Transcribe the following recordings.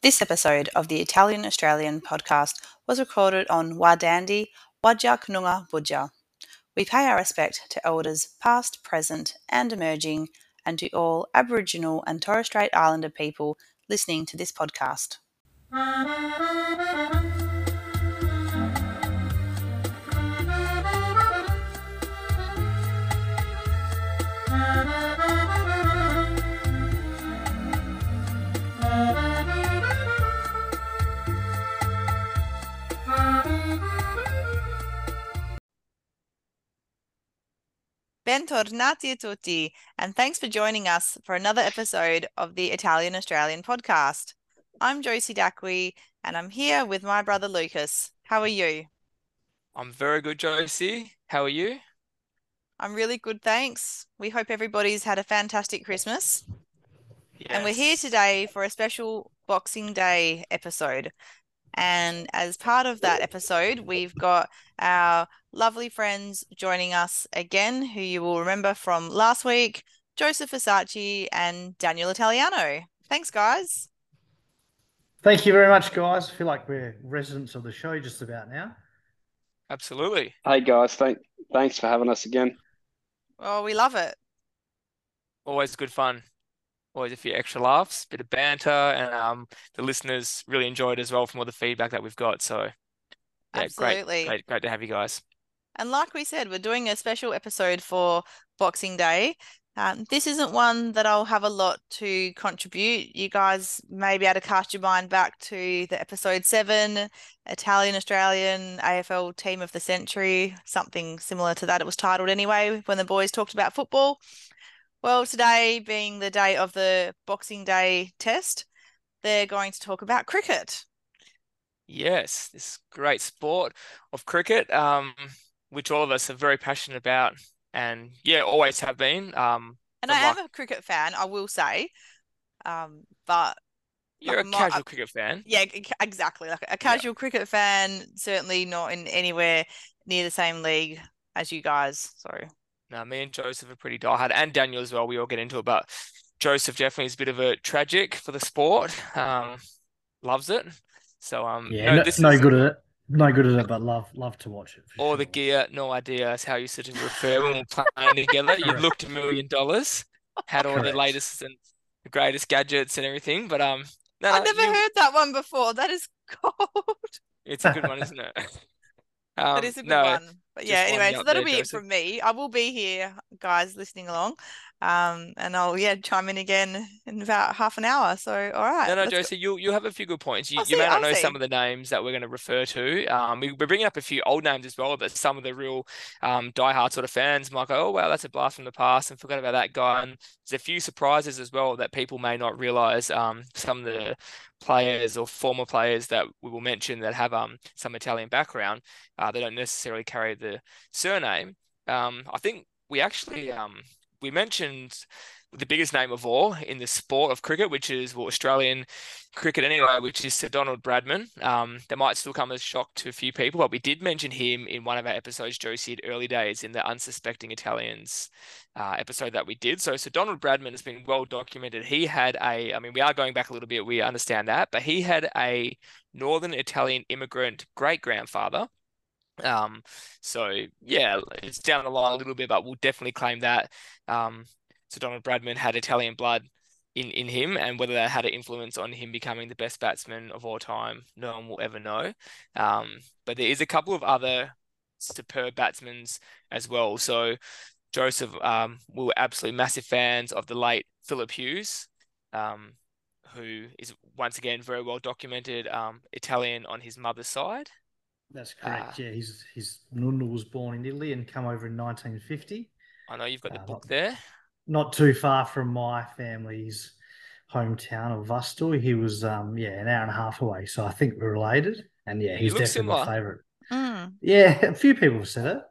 This episode of the Italian Australian podcast was recorded on Wadandi Wajak Noongar Boodja. We pay our respect to elders past, present, and emerging, and to all Aboriginal and Torres Strait Islander people listening to this podcast. Bentornati a tutti, and thanks for joining us for another episode of the Italian Australian podcast. I'm Josie Dacqui, and I'm here with my brother Lucas. How are you? I'm very good, Josie. How are you? I'm really good, thanks. We hope everybody's had a fantastic Christmas. And we're here today for a special Boxing Day episode. And as part of that episode, we've got our lovely friends joining us again, who you will remember from last week Joseph Versace and Daniel Italiano. Thanks, guys. Thank you very much, guys. I feel like we're residents of the show just about now. Absolutely. Hey guys, thank thanks for having us again. Well, we love it. Always good fun. Always a few extra laughs, bit of banter, and um, the listeners really enjoyed as well from all the feedback that we've got. So, yeah, great, great, great to have you guys. And like we said, we're doing a special episode for Boxing Day. Um, this isn't one that I'll have a lot to contribute. You guys may be able to cast your mind back to the episode seven, Italian Australian AFL Team of the Century, something similar to that. It was titled anyway when the boys talked about football. Well, today being the day of the Boxing Day test, they're going to talk about cricket. Yes, this great sport of cricket, um, which all of us are very passionate about, and yeah, always have been. Um, And I am like a cricket fan, I will say. Um, but you're a casual cricket fan. Yeah, exactly. Like a casual cricket fan, certainly not in anywhere near the same league as you guys. So No, me and Joseph are pretty diehard, and Daniel as well. We all get into it, but Joseph definitely is a bit of a tragic for the sport. Um, loves it. So um, Yeah, no, no, this no is good at it. No good at it, but love love to watch it. For all the gear, no idea is how you sort of refer when we're playing together. You Correct. looked a million dollars, had all the latest and the greatest gadgets and everything. But um, no, I've never you- heard that one before. That is cold. it's a good one, isn't it? That Um, is a good no, one. But yeah, anyway, so that'll be it from me. I will be here, guys, listening along. Um, and I'll yeah chime in again in about half an hour. So all right, No, no, let's go. Josie, you you have a few good points. You I'll you may not I'll know see. some of the names that we're going to refer to. Um, we, we're bringing up a few old names as well, but some of the real um diehard sort of fans might go, "Oh wow, that's a blast from the past," and forgot about that guy. And there's a few surprises as well that people may not realize. Um, some of the players or former players that we will mention that have um some Italian background, uh, they don't necessarily carry the surname. Um, I think we actually um we mentioned the biggest name of all in the sport of cricket, which is well Australian cricket anyway, which is Sir Donald Bradman. Um, that might still come as shock to a few people, but we did mention him in one of our episodes, Josie, at early days in the Unsuspecting Italians uh, episode that we did. So Sir Donald Bradman has been well documented. He had a, I mean, we are going back a little bit, we understand that, but he had a Northern Italian immigrant great grandfather. Um, so yeah, it's down the line a little bit, but we'll definitely claim that. Um, so Donald Bradman had Italian blood in in him, and whether that had an influence on him becoming the best batsman of all time, no one will ever know. Um, but there is a couple of other superb batsmen as well. So Joseph, um, we were absolutely massive fans of the late Philip Hughes, um, who is once again very well documented, um, Italian on his mother's side. That's correct. Ah. yeah, he's his Nunna was born in Italy and come over in 1950. I know you've got the Uh, book not- there. Not too far from my family's hometown of Vustor. He was um yeah an hour and a half away, so I think we're related. And yeah, he's look definitely my favorite. Mm. Yeah, a few people have said it.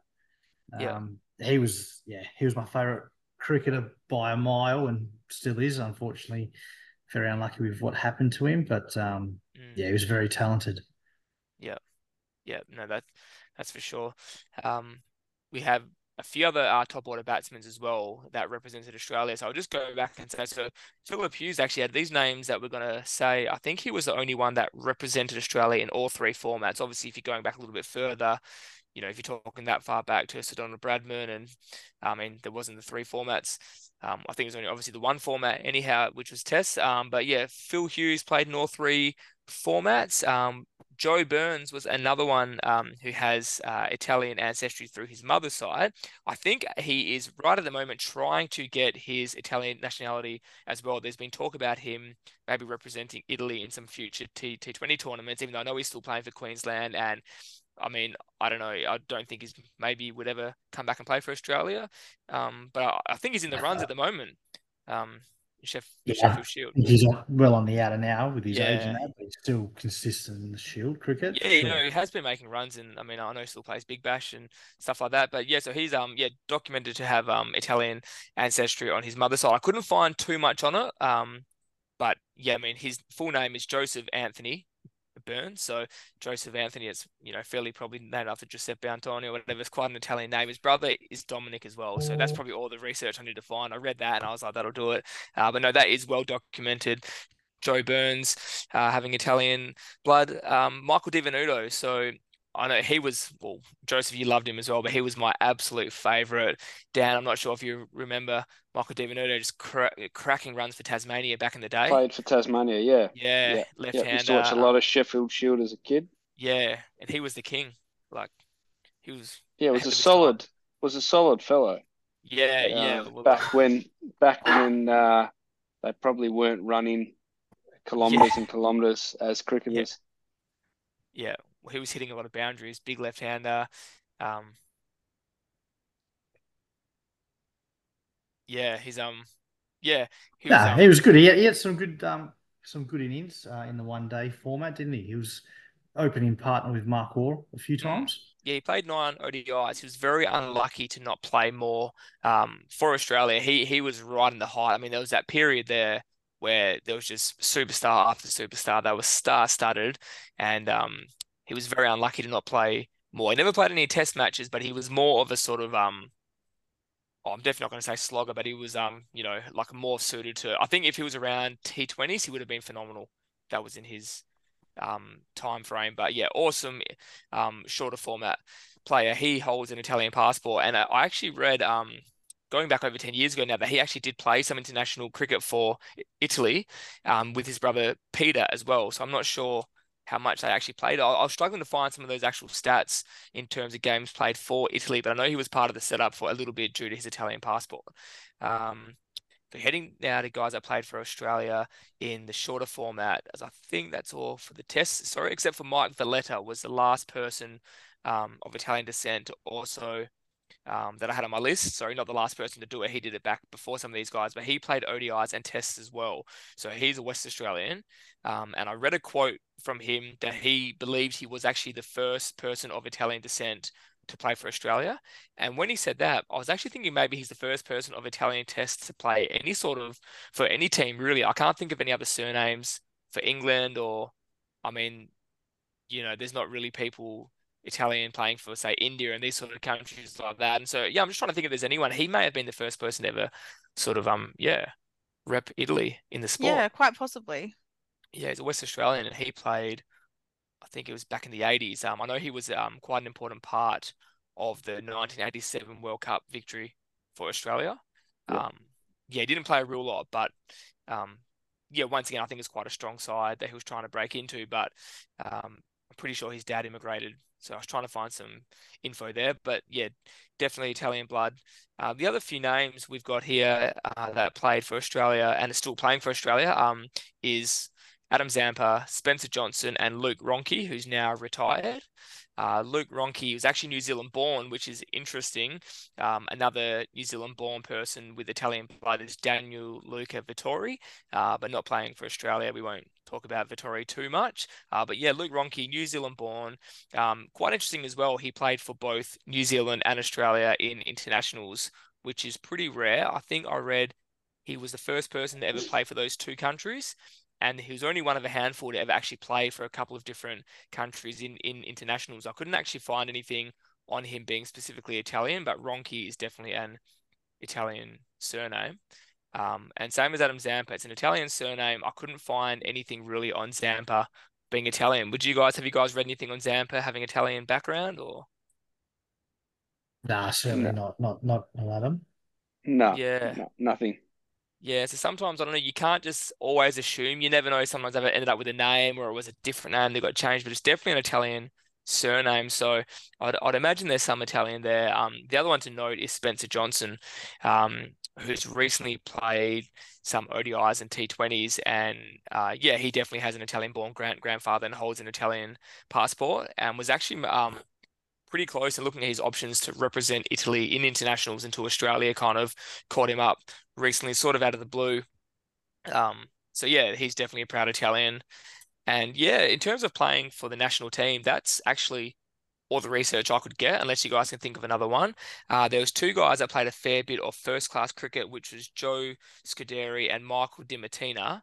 Yeah. Um, he was, yeah, he was my favorite cricketer by a mile, and still is. Unfortunately, very unlucky with what happened to him, but um, Mm. yeah, he was very talented. Yeah, no, that that's for sure. Um, we have a few other uh, top order batsmen as well that represented Australia. So I'll just go back and say so. Philip Hughes actually had these names that we're going to say. I think he was the only one that represented Australia in all three formats. Obviously, if you're going back a little bit further, you know, if you're talking that far back to Sir Donald Bradman, and I mean, there wasn't the three formats. Um, I think it was only obviously the one format anyhow, which was Test. Um, but yeah, Phil Hughes played in all three formats. Um, Joe Burns was another one um, who has uh, Italian ancestry through his mother's side. I think he is right at the moment trying to get his Italian nationality as well. There's been talk about him maybe representing Italy in some future T T20 tournaments, even though I know he's still playing for Queensland. And I mean, I don't know. I don't think he's maybe would ever come back and play for Australia. Um, but I, I, think he's in the runs at the moment. Um, Sheff- yeah. Sheffield Shield. He's well on the outer now with his yeah. age and that, but he's still consistent in the Shield cricket. Yeah, you know, he has been making runs, and I mean, I know he still plays Big Bash and stuff like that. But yeah, so he's um yeah documented to have um Italian ancestry on his mother's side. I couldn't find too much on it. Um, but yeah, I mean, his full name is Joseph Anthony Burns. So Joseph Anthony, it's you know fairly probably named after Giuseppe Antonio, or whatever. It's quite an Italian name. His brother is Dominic as well. So that's mm. probably all the research I need to find. I read that and I was like, that'll do it. Uh, but no, that is well documented. Joe Burns uh, having Italian blood. Um, Michael Di Venuto. So I know he was well, Joseph, you loved him as well, but he was my absolute favorite. Dan, I'm not sure if you remember Michael Di Venuto just cra- cracking runs for Tasmania back in the day. Played for Tasmania, yeah. Yeah, yeah. left yeah, hand. Used to watch a lot of Sheffield Shield as a kid. Yeah, and he was the king. Like he was. Yeah, was a solid. Time. Was a solid fellow. Yeah, uh, yeah. Well, back when, back when uh, they probably weren't running kilometers yeah. and kilometers as cricketers. Yeah. yeah he was hitting a lot of boundaries, big left hander. Um, yeah, he's um, yeah, he was, um, he was good. He had, he had some good um, some good innings uh, in the one day format, didn't he? He was opening partner with Mark Waugh a few mm. times. Yeah, he played nine ODIs. He was very unlucky to not play more um, for Australia. He he was right in the height. I mean, there was that period there where there was just superstar after superstar. They were star studded, and um, he was very unlucky to not play more. He never played any test matches, but he was more of a sort of um oh, I'm definitely not going to say slogger, but he was um, you know, like more suited to I think if he was around T20s, he would have been phenomenal. That was in his um time frame. But yeah, awesome um shorter format player. He holds an Italian passport and I actually read um going back over 10 years ago now that he actually did play some international cricket for Italy um, with his brother Peter as well. So I'm not sure how much they actually played. I, I, was struggling to find some of those actual stats in terms of games played for Italy, but I know he was part of the setup for a little bit due to his Italian passport. Um, so heading now to guys that played for Australia in the shorter format, as I think that's all for the tests. Sorry, except for Mike Veletta was the last person um, of Italian descent to also um, that I had on my list. Sorry, not the last person to do it. He did it back before some of these guys, but he played ODIs and tests as well. So he's a West Australian. Um, and I read a quote from him that he believed he was actually the first person of Italian descent to play for Australia. And when he said that, I was actually thinking maybe he's the first person of Italian test to play any sort of for any team, really. I can't think of any other surnames for England or, I mean, you know, there's not really people Italian playing for say India and these sort of countries like that. And so yeah, I'm just trying to think if there's anyone. He may have been the first person ever sort of um yeah rep Italy in the sport. Yeah, quite possibly. Yeah, he's a West Australian and he played. I think it was back in the 80s. Um, I know he was um quite an important part of the 1987 World Cup victory for Australia. Yeah. Um, yeah, he didn't play a real lot, but um, yeah, once again, I think it's quite a strong side that he was trying to break into. But um, I'm pretty sure his dad immigrated so I was trying to find some info there, but yeah, definitely Italian blood. Uh, the other few names we've got here uh, that played for Australia and are still playing for Australia um, is Adam Zampa, Spencer Johnson, and Luke Ronchi, who's now retired. Uh, Luke Ronchi was actually New Zealand born, which is interesting. Um, another New Zealand born person with Italian blood is Daniel Luca Vettori, uh, but not playing for Australia. We won't talk about Vettori too much. Uh, but yeah, Luke Ronchi, New Zealand born. Um, quite interesting as well. He played for both New Zealand and Australia in internationals, which is pretty rare. I think I read he was the first person to ever play for those two countries and he was only one of a handful to ever actually play for a couple of different countries in, in internationals. I couldn't actually find anything on him being specifically Italian, but Ronchi is definitely an Italian surname. Um, and same as Adam Zampa, it's an Italian surname. I couldn't find anything really on Zampa being Italian. Would you guys have you guys read anything on Zampa having Italian background or? Nah, certainly No. not. Not not on Adam. No, Yeah. no, nothing. Yeah, so sometimes I don't know, you can't just always assume. You never know. Sometimes they've ended up with a name or it was a different name that got changed, but it's definitely an Italian surname. So I'd, I'd imagine there's some Italian there. Um, the other one to note is Spencer Johnson, um, who's recently played some ODIs and T20s, and uh, yeah, he definitely has an Italian-born grand grandfather and holds an Italian passport, and was actually um pretty close and looking at his options to represent Italy in internationals until Australia kind of caught him up recently, sort of out of the blue. Um, so yeah, he's definitely a proud Italian. And yeah, in terms of playing for the national team, that's actually all the research I could get, unless you guys can think of another one. Uh, there was two guys that played a fair bit of first class cricket, which was Joe Scuderi and Michael Dimattina.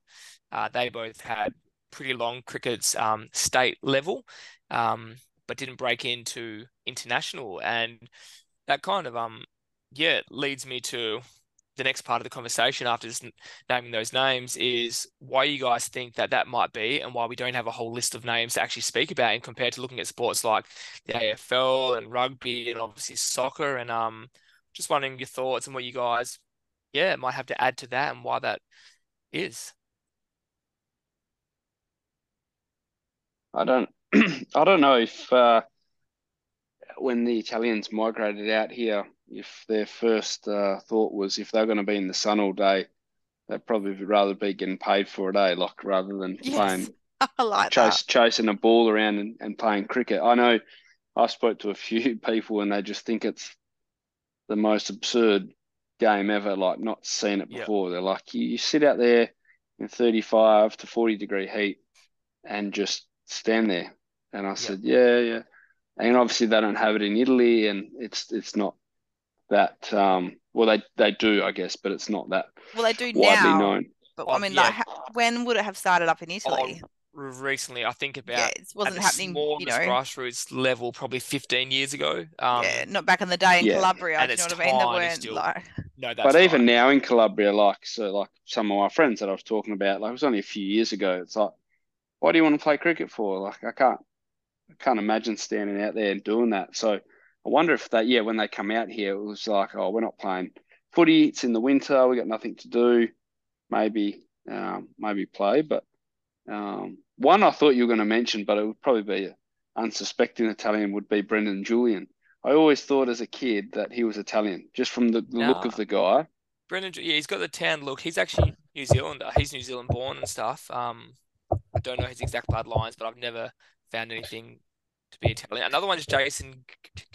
Uh, they both had pretty long crickets um, state level, um, but didn't break into international. And that kind of um yeah leads me to the next part of the conversation after just naming those names is why you guys think that that might be and why we don't have a whole list of names to actually speak about and compared to looking at sports like the AFL and rugby and obviously soccer and um just wondering your thoughts and what you guys yeah might have to add to that and why that is. I don't I don't know if uh, when the Italians migrated out here, if their first uh, thought was if they're going to be in the sun all day, they'd probably rather be getting paid for a day, like rather than Yes, playing I like chase chasing a ball around and, and playing cricket. I know I spoke to a few people and they just think it's the most absurd game ever, like not seen it Yeah. before. They're like, you, you sit out there in 35 to 40 degree heat and just stand there. And I said, yeah, yeah. And obviously they don't have it in Italy and it's it's not that um well they they do I guess, but it's not that that. Well, they do widely now, known. but I mean, yeah. like, ha- when would it have started up in Italy? Oh, recently I think about yeah, it wasn't at the happening, you smallest know. grassroots level probably 15 years ago um yeah, not back in the day in Yeah. Calabria. And do you know it's what I mean? They tiny weren't still. like, no that's But even now in Calabria, like so, like some of my friends that I was talking about, like it was only a few years ago. It's like, why do you want to play cricket for? Like I can't, I can't imagine standing out there and doing that. So I wonder if that, yeah, when they come out here, it was like, oh, we're not playing footy. It's in the winter. We got nothing to do. Maybe, um, maybe play. But um, one I thought you were going to mention, but it would probably be unsuspecting Italian would be Brendan Julian. I always thought as a kid that he was Italian, just from the, the look of the guy. Brendan, yeah, he's got the tan look. He's actually New Zealander. He's New Zealand born and stuff. Um, I don't know his exact bloodlines, but I've never found anything to be Italian. Another one's Jason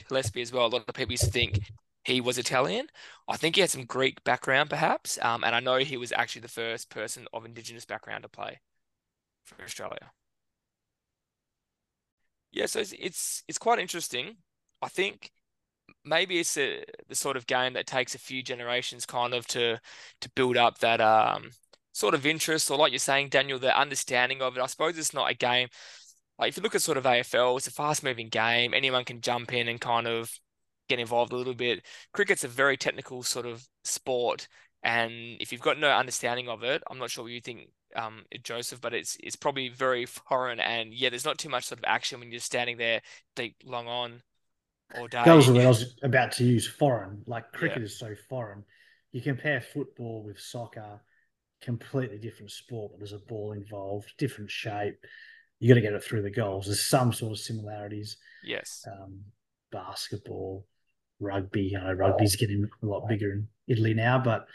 Gillespie as well. A lot of people used to think he was Italian. I think he had some Greek background, perhaps. Um, and I know he was actually the first person of Indigenous background to play for Australia. Yeah, so it's it's, it's quite interesting. I think maybe it's a, the sort of game that takes a few generations kind of to to build up that um sort of interest or like you're saying Daniel the understanding of it I suppose it's not a game like if you look at sort of AFL it's a fast moving game anyone can jump in and kind of get involved a little bit cricket's a very technical sort of sport and if you've got no understanding of it I'm not sure what you think um Joseph but it's it's probably very foreign and yeah there's not too much sort of action when you're standing there deep long on all day That was the word I was about to use. Foreign, like cricket Yeah. is so foreign. You compare football with soccer, completely different sport, but there's a ball involved, different shape. You got to get it through the goals. There's some sort of similarities. yes Um, basketball, rugby. I know rugby's getting a lot bigger in Italy now, but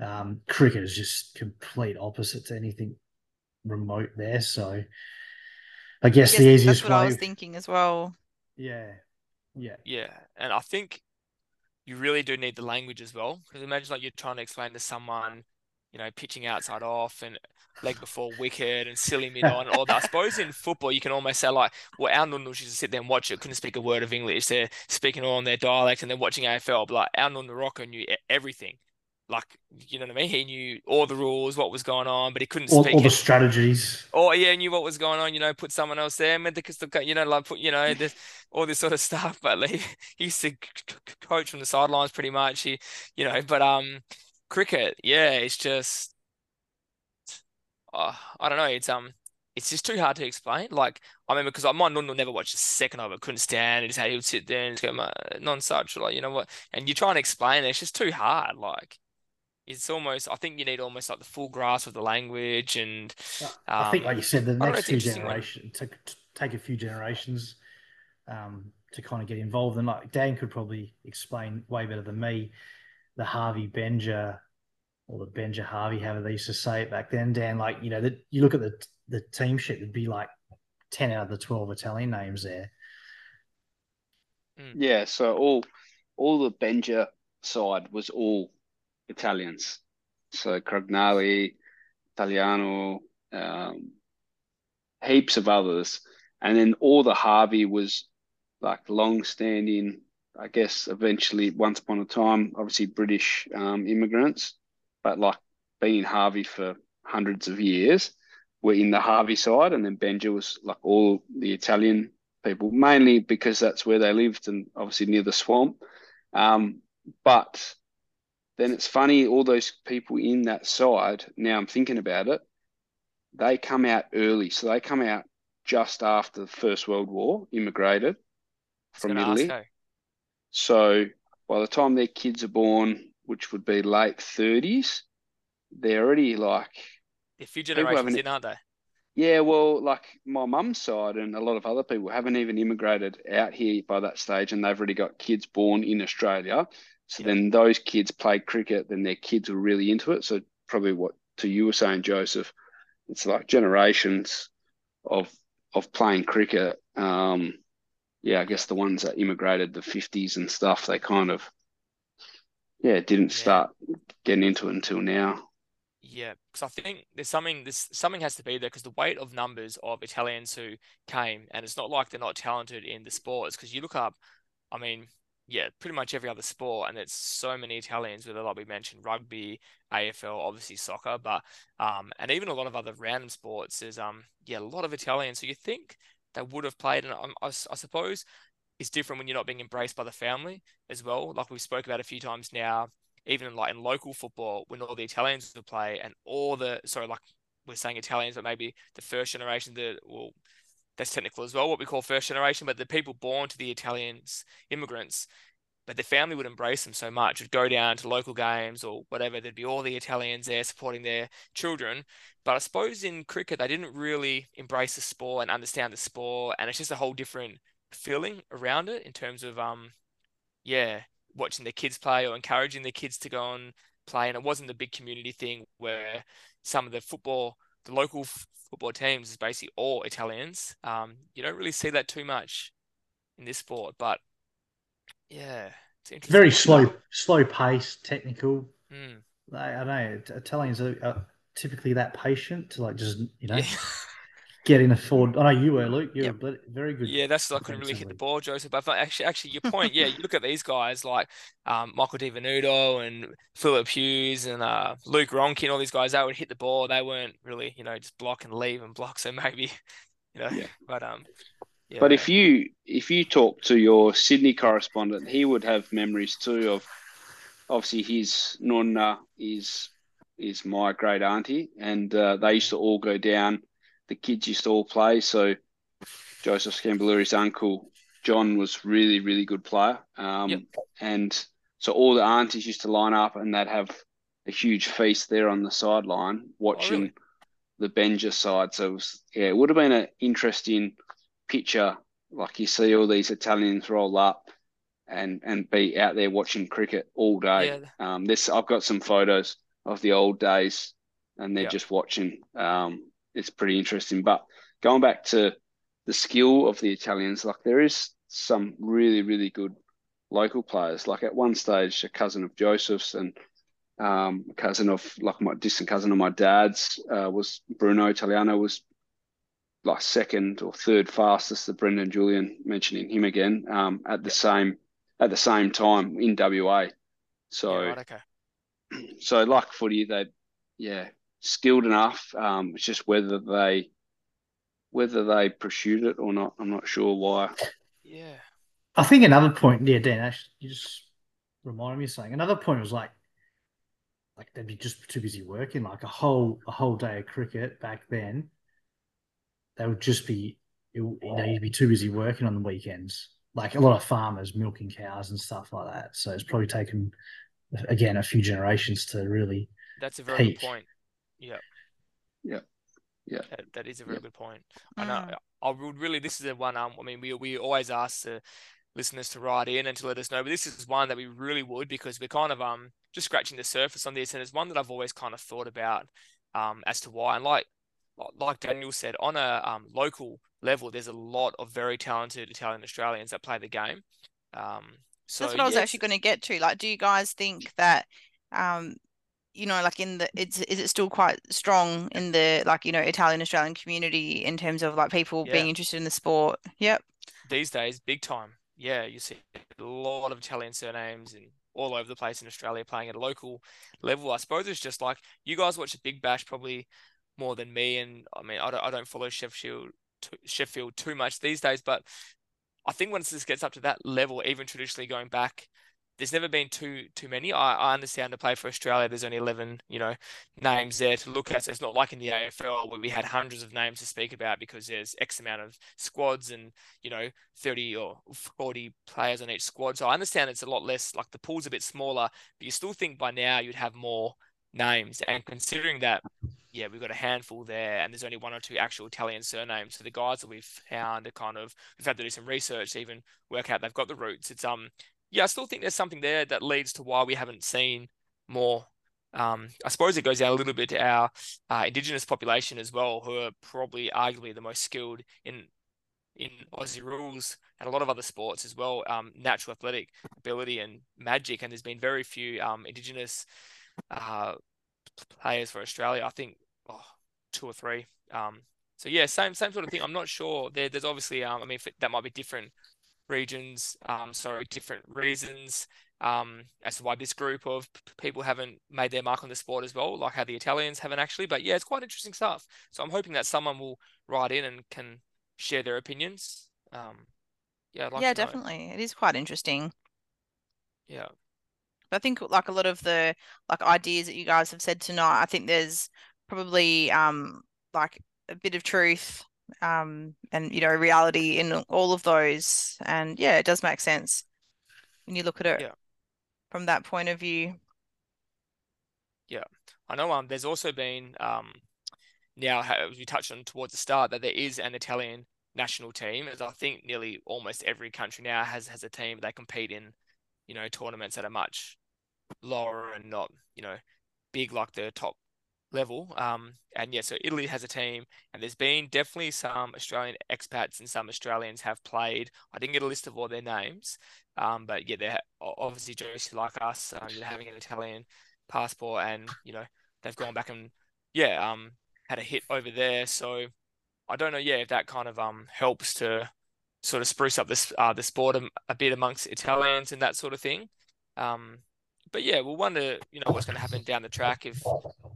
um, cricket is just complete opposite to anything remote there. So I guess, Yes, the that's easiest what I was thinking as well. yeah, yeah, Yeah, and I think you really do need the language as well. Because imagine like you're trying to explain to someone, you know, pitching outside off and leg before wicket and silly mid on and all that. I suppose in football you can almost say like, well, our nunnals used to sit there and watch it, couldn't speak a word of English. They're speaking all in their dialect and they're watching AFL. But like our nunna Rocco knew everything. like you know what I mean. He knew all the rules, what was going on, but he couldn't all, speak. all the strategies. Oh yeah, knew what was going on. You know, put someone else there, because you know, like put you know, this all this sort of stuff. But like, he used to coach from the sidelines pretty much. He, you know, but um, cricket, yeah, it's just, uh, I don't know. It's um, it's just too hard to explain. Like I remember because my nonno never watched a second of it, couldn't stand it. Just how he would sit there and go, non-such, like you know what? And you try and explain it, it's just too hard. Like it's almost I think you need almost like the full grasp of the language and um, I think, like you said, the I next few generations take take a few generations um, to kind of get involved. And like Dan could probably explain way better than me the Harvey Benger or the Benger Harvey, however they used to say it back then. Dan, like you know, that you look at the the team sheet, there'd be like ten out of the twelve Italian names there. Yeah, so all all the Benger side was all Italians. So Crognali, Italiano, um, heaps of others. And then all the Harvey was like long standing, I guess, eventually, once upon a time, obviously British um, immigrants, but like being Harvey for hundreds of years were in the Harvey side. And then Benger was like all the Italian people, mainly because that's where they lived and obviously near the swamp. Um, but then it's funny, all those people in that side, now I'm thinking about it, they come out early. So they come out just after the First World War, immigrated from gonna ask, Italy. hey, So by the time their kids are born, which would be late 30s, they're already like, a few generations in, aren't they? yeah, well, like my mum's side and a lot of other people haven't even immigrated out here by that stage, and they've already got kids born in Australia. So Yeah. then those kids play cricket, then their kids were really into it. So probably what to you were saying, Joseph, it's like generations of of playing cricket. Um, yeah, I guess the ones that immigrated the fifties and stuff, they kind of yeah didn't Yeah. start getting into it until now. Yeah, because I think there's something this something has to be there because the weight of numbers of Italians who came, and it's not like they're not talented in the sports. Because you look up, I mean, yeah, pretty much every other sport, and it's so many Italians. Whether like we mentioned rugby, AFL, obviously soccer, but um, and even a lot of other random sports. There's um, yeah, a lot of Italians. So you think they would have played, and I, I, I suppose it's different when you're not being embraced by the family as well. Like we spoke about a few times now even like in local football, when all the Italians would play and all the sorry, like we're saying Italians, but maybe the first generation, the well, that's technical as well, what we call first generation, but the people born to the Italians, immigrants, but the family would embrace them so much, would go down to local games or whatever. There'd be all the Italians there supporting their children. But I suppose in cricket, they didn't really embrace the sport and understand the sport, and it's just a whole different feeling around it in terms of um, yeah, watching the kids play or encouraging the kids to go and play. And it wasn't the big community thing where some of the football, the local f- football teams is basically all Italians. Um, you don't really see that too much in this sport, but yeah, it's interesting. Very slow, slow pace, technical. Mm. I, I know Italians are, are typically that patient to like just you know Yeah. get in a forward. I know you were Luke. You Yep. were very good. Yeah, that's I couldn't really hit the ball, Joseph. But actually, actually, your point, yeah, you look at these guys like um, Michael Di Venuto and Philip Hughes and uh, Luke Ronchi, all these guys, they would hit the ball. They weren't really, you know, just block and leave and block. So maybe, you know, Yeah. but um, yeah. But if you if you talk to your Sydney correspondent, he would have memories too of obviously his nonna is is my great auntie, and uh, they used to all go down. The kids used to all play. So Joseph Scambaluri's uncle John was really really good player, um, Yep. and so all the aunties used to line up, and they'd have a huge feast there on the sideline watching really? the Benger side. So it was, yeah, it would have been an interesting picture. Like you see all these Italians roll up and and be out there watching cricket all day. Um, this I've got some photos of the old days, and they're Yeah. just watching. Um, it's pretty interesting. But going back to the skill of the Italians, like there is some really really good local players. Like at one stage, a cousin of Joseph's and um, a cousin of like my distant cousin of my dad's uh, was Bruno Italiano was like second or third fastest to Brendan Julian mentioning him again um, at the same at the same time in WA. So yeah, right, okay. so like footy, they yeah skilled enough. Um, it's just whether they whether they pursued it or not. I'm not sure why. Yeah. I think another point, yeah, Dan, actually, you just reminded me of something. Another point was like, like they'd be just too busy working. Like a whole a whole day of cricket back then, they would just be, you know, you'd be too busy working on the weekends. Like a lot of farmers milking cows and stuff like that. So it's probably taken again a few generations to really. That's a very peak. good point. Yeah. Yeah. Yeah. That, that is a very Yeah. good point. I know. Mm. I would really. This is the one. Um. I mean, we we always ask the listeners to write in and to let us know, but this is one that we really would because we're kind of um just scratching the surface on this, and it's one that I've always kind of thought about um as to why. And like like Daniel said, on a um local level, there's a lot of very talented Italian Australians that play the game. Um. So That's what I was yes, actually going to get to. Like, do you guys think that, um, you know, like in the it's is it still quite strong in the like you know Italian Australian community in terms of like people being interested in the sport? Yep. these days, big time. Yeah, you see a lot of Italian surnames and all over the place in Australia playing at a local level. I suppose it's just like you guys watch the Big Bash probably more than me, and I mean I don't I don't follow Sheffield too, Sheffield too much these days, but I think once this gets up to that level, even traditionally going back, there's never been too too many. I, I understand to play for Australia, there's only eleven, you know, names there to look at. So it's not like in the AFL where we had hundreds of names to speak about because there's X amount of squads and you know 30 or 40 players on each squad. So I understand it's a lot less. Like the pool's a bit smaller, but you still think by now you'd have more names. And considering that, yeah, we've got a handful there, and there's only one or two actual Italian surnames. So the guys that we've found are kind of we've had to do some research to even work out they've got the roots. It's um yeah, I still think there's something there that leads to why we haven't seen more. Um, I suppose it goes down a little bit to our uh, indigenous population as well, who are probably arguably the most skilled in in Aussie rules and a lot of other sports as well. Um, natural athletic ability and magic, and there's been very few um indigenous uh players for Australia. I think oh, two or three. Um, so yeah, same same sort of thing. I'm not sure. There, there's obviously um, I mean that might be different regions, um, sorry, different reasons um, as to why this group of people haven't made their mark on the sport as well, like how the Italians haven't actually. But yeah, it's quite interesting stuff. So I'm hoping that someone will write in and can share their opinions. Um, yeah, I'd like yeah, to know. definitely. It is quite interesting. Yeah, I think like a lot of the like ideas that you guys have said tonight, I think there's probably um like a bit of truth um and you know reality in all of those. And yeah, it does make sense when you look at it Yeah. from that point of view. Yeah i know. Um, there's also been um, now as we touched on towards the start that there is an Italian national team, as I think nearly almost every country now has has a team they compete in, you know, tournaments that are much lower and not, you know, big like the top level. Um, and yeah, so Italy has a team, and there's been definitely some Australian expats and some Australians have played. I didn't get a list of all their names, um, but yeah, they're obviously Josie like us, um, having an Italian passport, and you know, they've gone back and yeah, um, had a hit over there. So I don't know, yeah, if that kind of um helps to sort of spruce up this uh the sport a, a bit amongst Italians and that sort of thing. Um, but yeah, we'll wonder, you know, what's going to happen down the track if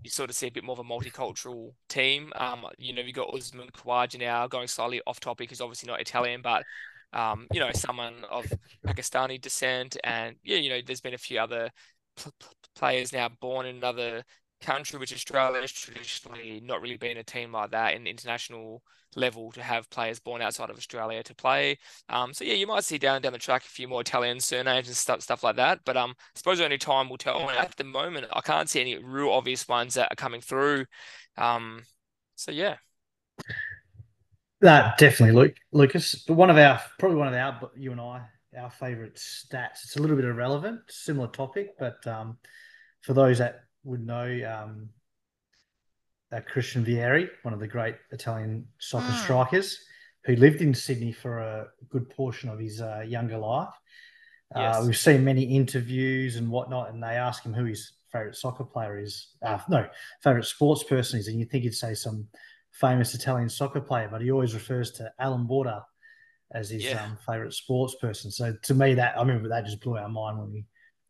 you sort of see a bit more of a multicultural team. Um, you know, you've got Usman Khawaja now going slightly off topic. He's obviously not Italian, but um, you know, someone of Pakistani descent, and yeah, you know, there's been a few other pl- pl- players now born in another country, which Australia has traditionally not really been a team like that in international level to have players born outside of Australia to play. Um, so yeah, you might see down down the track a few more Italian surnames and stuff stuff like that. But um, I suppose only time will tell. And at the moment, I can't see any real obvious ones that are coming through. Um, so yeah, That definitely, Luke. Lucas, but one of our probably one of our you and I our favourite stats. It's a little bit irrelevant, similar topic, but um, for those that would know, um, uh, Christian Vieri, one of the great Italian soccer Mm. strikers, who lived in Sydney for a good portion of his uh, younger life. Uh, Yes. we've seen many interviews and whatnot, and they ask him who his favourite soccer player is. Uh, no, favourite sports person is, and you think he'd say some famous Italian soccer player, but he always refers to Alan Border as his Yeah. um, favourite sports person. So to me, that I remember that just blew our mind when we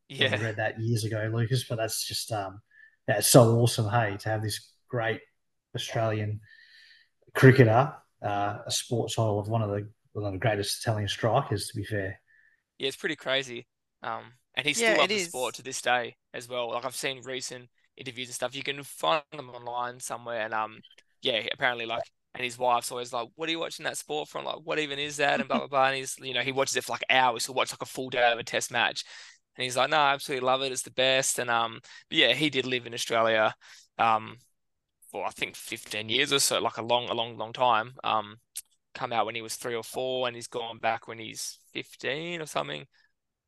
Yeah. I read that years ago, Lucas. But that's just um, that's so awesome. Hey, to have this great Australian cricketer, uh, a sports idol of one of the one of the greatest Italian strikers. To be fair, Yeah, it's pretty crazy. Um, and he Yeah, still loves it the sport to this day as well. Like I've seen recent interviews and stuff. You can find them online somewhere. And um, yeah, apparently like, and his wife's always like, "What are you watching that sport from? Like, what even is that?" And blah blah blah. And he's, you know, he watches it for like hours. He'll watch like a full day of a test match, and he's like, "No, I absolutely love it. It's the best." And um, yeah, he did live in Australia, um, for I think 15 years or so, like a long, a long, long time. Um, come out when he was three or four, and he's gone back when he's 15 or something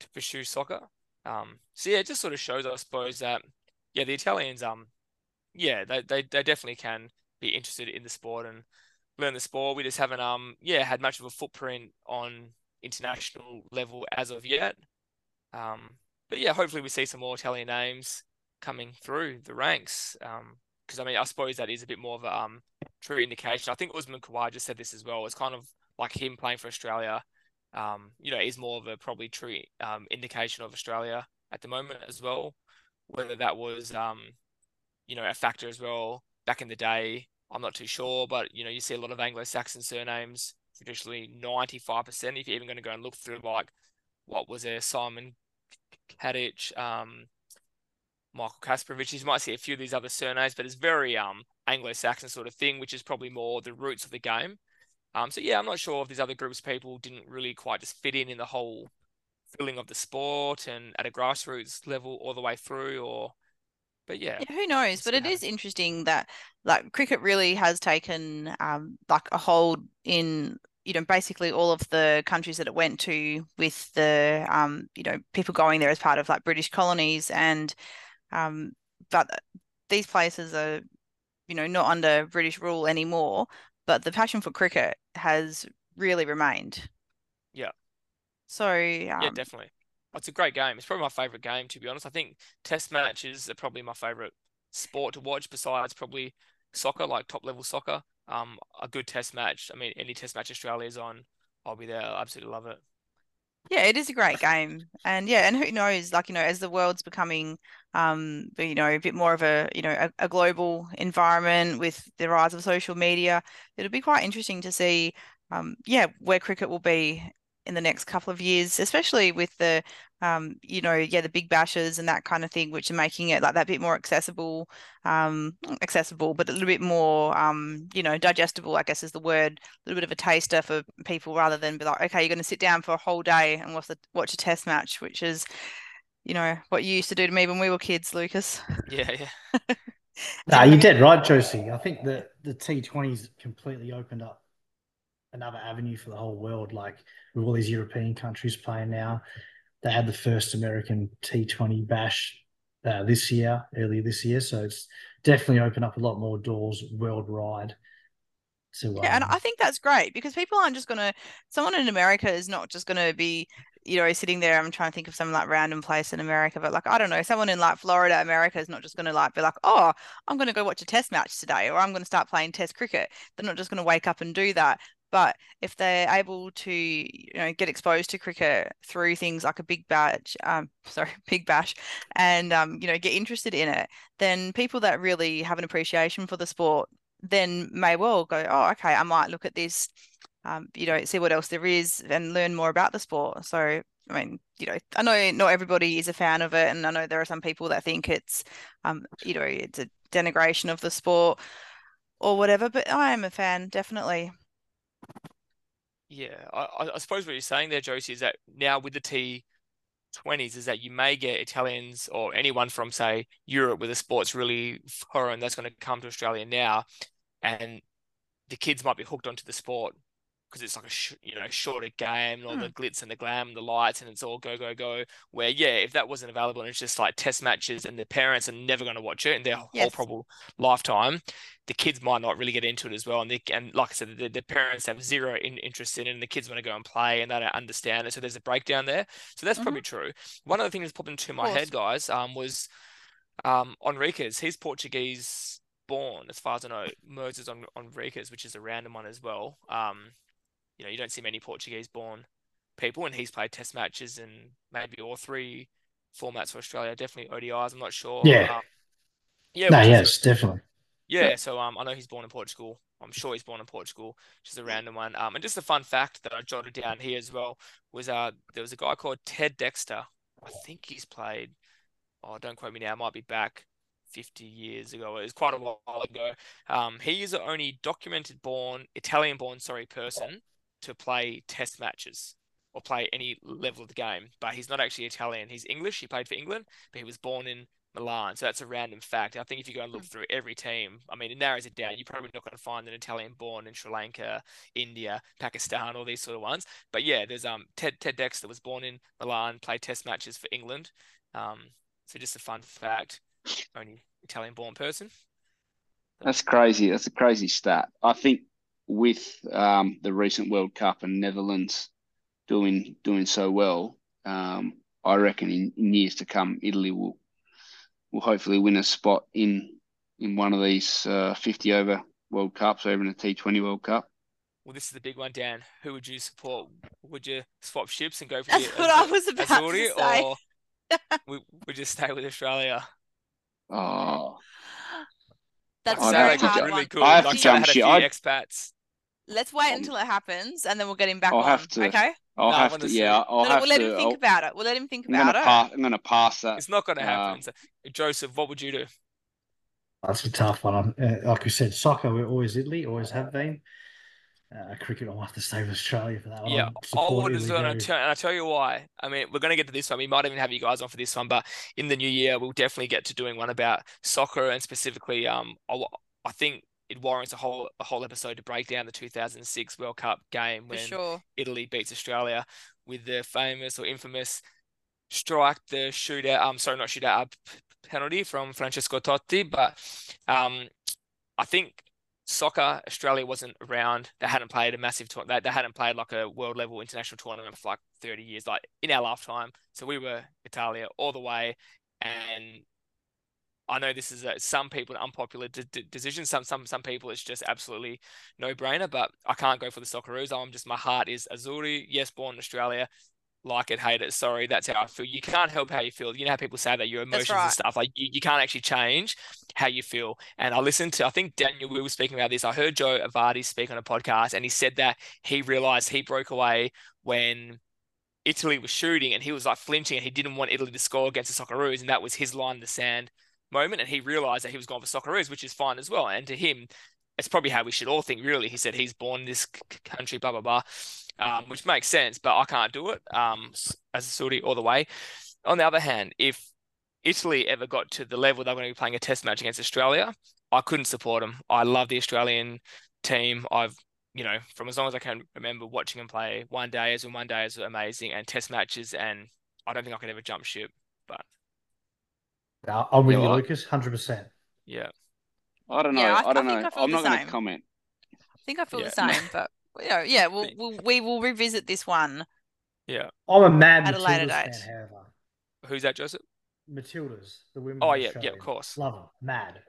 to pursue soccer. Um, so yeah, it just sort of shows, I suppose, that yeah, the Italians, um, yeah, they they, they definitely can be interested in the sport and learn the sport. We just haven't, um, yeah, had much of a footprint on international level as of yet. Um, but yeah, hopefully we see some more Italian names coming through the ranks. Um, because I mean, I suppose that is a bit more of a um true indication. I think Usman just said this as well. It's kind of like him playing for Australia. Um, you know, is more of a probably true um indication of Australia at the moment as well. Whether that was um, you know, a factor as well back in the day, I'm not too sure. But you know, you see a lot of Anglo-Saxon surnames, traditionally 95%. If you're even going to go and look through like what was there, Simon Katich, um, Michael Kasprowicz. You might see a few of these other surnames, but it's very um Anglo-Saxon sort of thing, which is probably more the roots of the game. Um, so yeah, I'm not sure if these other groups of people didn't really quite just fit in in the whole feeling of the sport and at a grassroots level all the way through, or but yeah, Yeah, who knows? But it is interesting that like cricket really has taken um like a hold in you know basically all of the countries that it went to with the um you know people going there as part of like British colonies and um but these places are you know not under British rule anymore, but the passion for cricket has really remained. Yeah. So Yeah, um definitely. It's a great game. It's probably my favorite game, to be honest. I think test matches are probably my favorite sport to watch, besides probably soccer, like top level soccer. Um, a good test match. I mean, any test match Australia's on, I'll be there. I absolutely love it. Yeah, it is a great game. And yeah, and who knows, like, you know, as the world's becoming um, you know, a bit more of a, you know, a, a global environment with the rise of social media, it'll be quite interesting to see um, yeah, where cricket will be in the next couple of years, especially with the um, you know, yeah, the big bashes and that kind of thing, which are making it like that bit more accessible, um, accessible, but a little bit more um, you know, digestible, I guess is the word a little bit of a taster for people rather than be like, okay, you're going to sit down for a whole day and watch the watch a test match, which is, you know, what you used to do to me when we were kids, Lucas. Yeah, yeah. No, Yeah, you're dead right, Josie. I think that the T20s completely opened up another avenue for the whole world. Like with all these European countries playing now, they had the first American T20 bash uh, this year, earlier this year. So it's definitely opened up a lot more doors worldwide. To Yeah, and um, I think that's great because people aren't just gonna, someone in America is not just gonna be, you know, sitting there. I'm trying to think of some like random place in America, but like, I don't know, someone in like Florida, America is not just gonna like be like, oh, I'm gonna go watch a test match today, or I'm gonna start playing test cricket. They're not just gonna wake up and do that. But if they're able to, you know, get exposed to cricket through things like a big bash, um, sorry, big bash, and um, you know, get interested in it, then people that really have an appreciation for the sport then may well go, oh, okay, I might look at this, um, you know, see what else there is and learn more about the sport. So, I mean, you know, I know not everybody is a fan of it, and I know there are some people that think it's, um, you know, it's a denigration of the sport or whatever, but I am a fan, definitely. Yeah, I, I- suppose what you're saying there, Josie, is that now with the T20s, is that you may get Italians or anyone from, say, Europe with a sport's really foreign that's going to come to Australia now, and the kids might be hooked onto the sport because it's like a sh you know shorter game and all the glitz and the glam and the lights and it's all go go go. Where yeah, if that wasn't available and it's just like test matches and the parents are never going to watch it in their whole probable lifetime, the kids might not really get into it as well. And they, and like I said, the, the parents have zero in, interest in it, and the kids want to go and play and they don't understand it. So there's a breakdown there. So that's Mhm. probably true. One other thing that's popped into my head, guys, um, was um Henriques. He's Portuguese born, as far as I know. Moses on Henriques, which is a random one as well. Um, you know, you don't see many Portuguese born people, and he's played test matches and maybe all three formats for Australia. Definitely ODIs. I'm not sure. Yeah. Um, yeah. no, which is a- yes, definitely. yeah, so um, I know he's born in Portugal. I'm sure he's born in Portugal, which is a random one. Um, and just a fun fact that I jotted down here as well was uh, there was a guy called Ted Dexter. I think he's played. Oh, don't quote me now. It might be back 50 years ago. It was quite a while ago. Um, he is the only documented born Italian born sorry person to play Test matches or play any level of the game. But he's not actually Italian. He's English. He played for England, but he was born in Milan. So that's a random fact. I think if you go and look through every team, I mean, it narrows it down. You're probably not going to find an Italian born in Sri Lanka, India, Pakistan, all these sort of ones. But yeah, there's um Ted Ted Dexter was born in Milan, played Test matches for England. Um, so just a fun fact. Only Italian born person. That's crazy. That's a crazy stat. I think with um, the recent World Cup and Netherlands doing doing so well, um, I reckon in, in years to come, Italy will will hopefully win a spot in in one of these uh, 50 over World Cups or even a T20 World Cup. Well, this is the big one, Dan. Who would you support? Would you swap ships and go for That's the what I Azur- was about Azzurri, to say. or would, would you stay with Australia? Oh, That's a I'd very hard really one. good. I have like to jump had a ship. few I'd- expats. Let's wait Um, until it happens and then we'll get him back I'll on. have to- Okay? I'll No, have wanna Yeah, it. I'll No, have we'll let him think I'll, about it. We'll let him think I'm about gonna it. pass. I'm gonna pass that. It's not going to Uh, happen. So, Joseph, what would you do? That's a tough one. I'm- Uh, like we said, soccer, we're always Italy, always have been. Uh, cricket, I'll have to stay with Australia for that one. Yeah, I'll I support would as well. And I'll very- tell, and I'll tell you why. I mean, we're going to get to this one. We might even have you guys on for this one, but in the new year, we'll definitely get to doing one about soccer and specifically, um, I, I think it warrants a whole a whole episode to break down the 2006 World Cup game when sure. Italy beats Australia with the famous or infamous strike, the shootout. I'm sorry, not shootout, uh, penalty from Francesco Totti. But um, I think soccer Australia wasn't around. They hadn't played a massive tour. They, they hadn't played like a world level international tournament for like 30 years, like in our lifetime. So we were Italia all the way, and I know this is a, some people an unpopular d- d- decision. Some some some people it's just absolutely no brainer. But I can't go for the Socceroos. I'm just my heart is Azzurri. Yes, born in Australia. Like it, hate it. Sorry, that's how I feel. You can't help how you feel. You know how people say that your emotions and stuff. Like you, you can't actually change how you feel. And I listened to, I think Daniel, we were speaking about this. I heard Joe Avati speak on a podcast, and he said that he realized he broke away when Italy was shooting, and he was like flinching, and he didn't want Italy to score against the Socceroos, and that was his line in the sand moment. And he realized that he was going for Socceroos, which is fine as well. And to him, it's probably how we should all think. Really, he said he's born in this country, blah blah blah, um, which makes sense. But I can't do it um, as a Saudi all the way. On the other hand, if Italy ever got to the level they're going to be playing a test match against Australia, I couldn't support them. I love the Australian team. I've, you know, from as long as I can remember watching them play one days and one days are amazing and test matches. And I don't think I could ever jump ship. But I'll, I'll with You you, know? Lucas, hundred percent. yeah, I don't know. Yeah, I- I, don't I know. I I'm not going to comment. I think I feel Yeah. the same, but you know, yeah, we'll, we'll we will revisit this one. yeah. I'm a mad At a later Matildas fan, date. however. Who's that, Joseph? Matildas, the women. Oh of yeah, yeah, of course. Love them. Mad.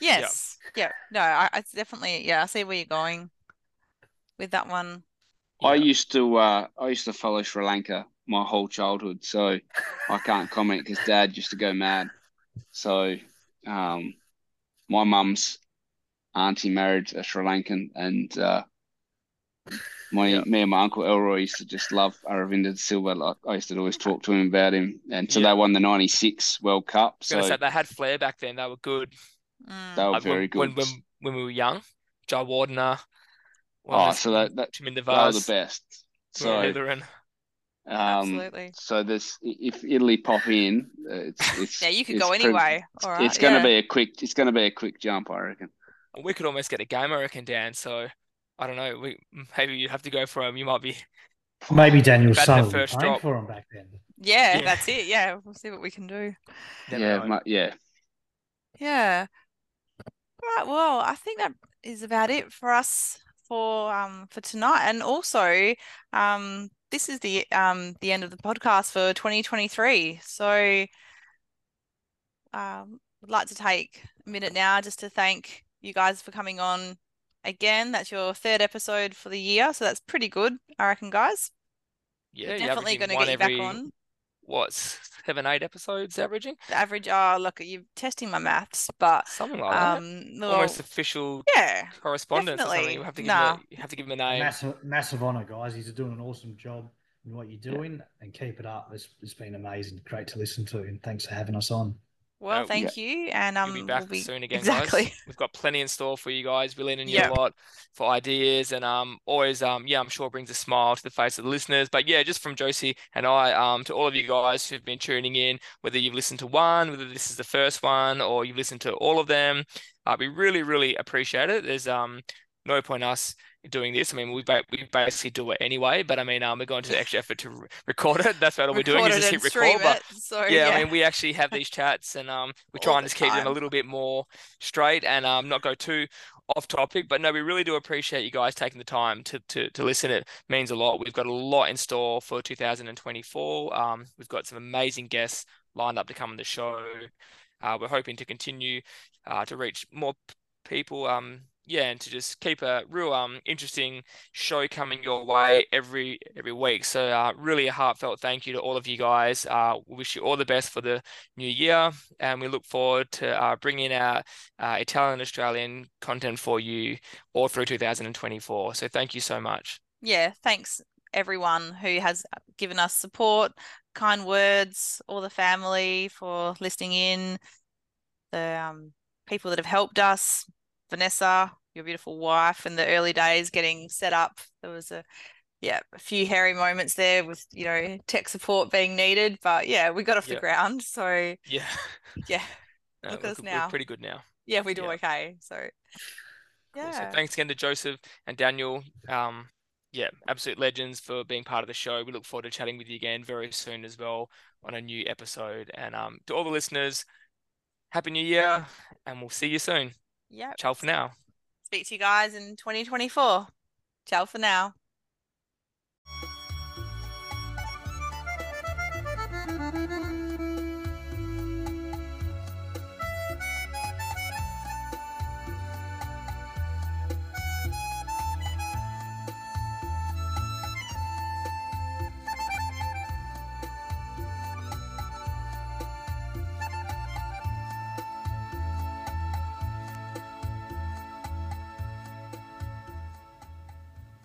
Yes. Yeah. No, I, I definitely yeah, I see where you're going with that one. I used to. Uh, I used to follow Sri Lanka my whole childhood, so I can't comment because Dad used to go mad. So, um, my mum's auntie married a Sri Lankan, and uh, my Yeah. me and my uncle Elroy used to just love Aravinda Silva. Like I used to always talk to him about him, and so Yeah. they won the '96 World Cup. I was gonna So say they had flair back then. They were good. Mm. they were Like, when- very when, good. when when we were young. Jayawardene. Oh, so that, that Tim in they were the best. So, Hitherland. Um, Absolutely. so this if Italy pop in, uh, it's it's Yeah, you could go pretty- anyway. All right. It's going to yeah. be a quick. It's going to be a quick jump, I reckon. We could almost get a game, I reckon, Dan. So I don't know. We maybe you'd have to go for him. You might be. Maybe Daniel Batting Son the first playing drop. for him back then. Yeah, Yeah. that's it. Yeah, we'll see what we can do. Never yeah, know. yeah. Yeah. Right. Well, I think that is about it for us for um for tonight. And also, um, this is the um the end of the podcast for 2023. So, um, would like to take a minute now just to thank you guys for coming on again. That's your third episode for the year, so that's pretty good, I reckon, guys. Yeah, We're definitely going to get you every back on. What seven, eight episodes averaging? The average. Oh, look, you're testing my maths, but Something like that. um, Almost well, official yeah, correspondence or something. You have to give Nah. him a, you have to give him a name. Massive, massive honor, guys. He's doing an awesome job in what you're doing, and keep it up. It's, it's been amazing, great to listen to, and thanks for having us on. Well, Uh, thank you, and um, You'll be back we'll be soon again, exactly. guys. We've got plenty in store for you guys. We're leaning you Yep. a lot for ideas and um always um yeah, I'm sure brings a smile to the face of the listeners. But yeah, just from Josie and I, um to all of you guys who've been tuning in, whether you've listened to one, whether this is the first one, or you've listened to all of them, uh, we really, really appreciate it. There's um no point us doing this. I mean, we ba- we basically do it anyway, but I mean, um, we're going to the extra effort to re- record it. That's what we're doing is just hit record. But so yeah, yeah, I mean, we actually have these chats, and um, we All try and the just keep them a little bit more straight and um, not go too off topic. But no, we really do appreciate you guys taking the time to to to listen. It means a lot. We've got a lot in store for 2024. Um, we've got some amazing guests lined up to come on the show. Uh, we're hoping to continue uh, to reach more people. Um, yeah, and to just keep a real um interesting show coming your way every every week. So uh, really a heartfelt thank you to all of you guys. Uh, we wish you all the best for the new year, and we look forward to uh, bringing our uh, Italian Australian content for you all through 2024. So thank you so much. yeah, thanks everyone who has given us support, kind words, all the family for listening in, the um, people that have helped us, Vanessa, your beautiful wife, in the early days getting set up. There was a yeah, a few hairy moments there with, you know, tech support being needed, but yeah, we got off the ground. So Yeah, yeah, No, Look at us now. we're pretty good now. yeah, we do Yeah. okay. So Cool. yeah. So thanks again to Joseph and Daniel. Um, yeah, absolute legends for being part of the show. We look forward to chatting with you again very soon as well on a new episode. And um, to all the listeners, happy new year, and we'll see you soon. Yeah. Ciao for now. Speak to you guys in 2024. Ciao for now.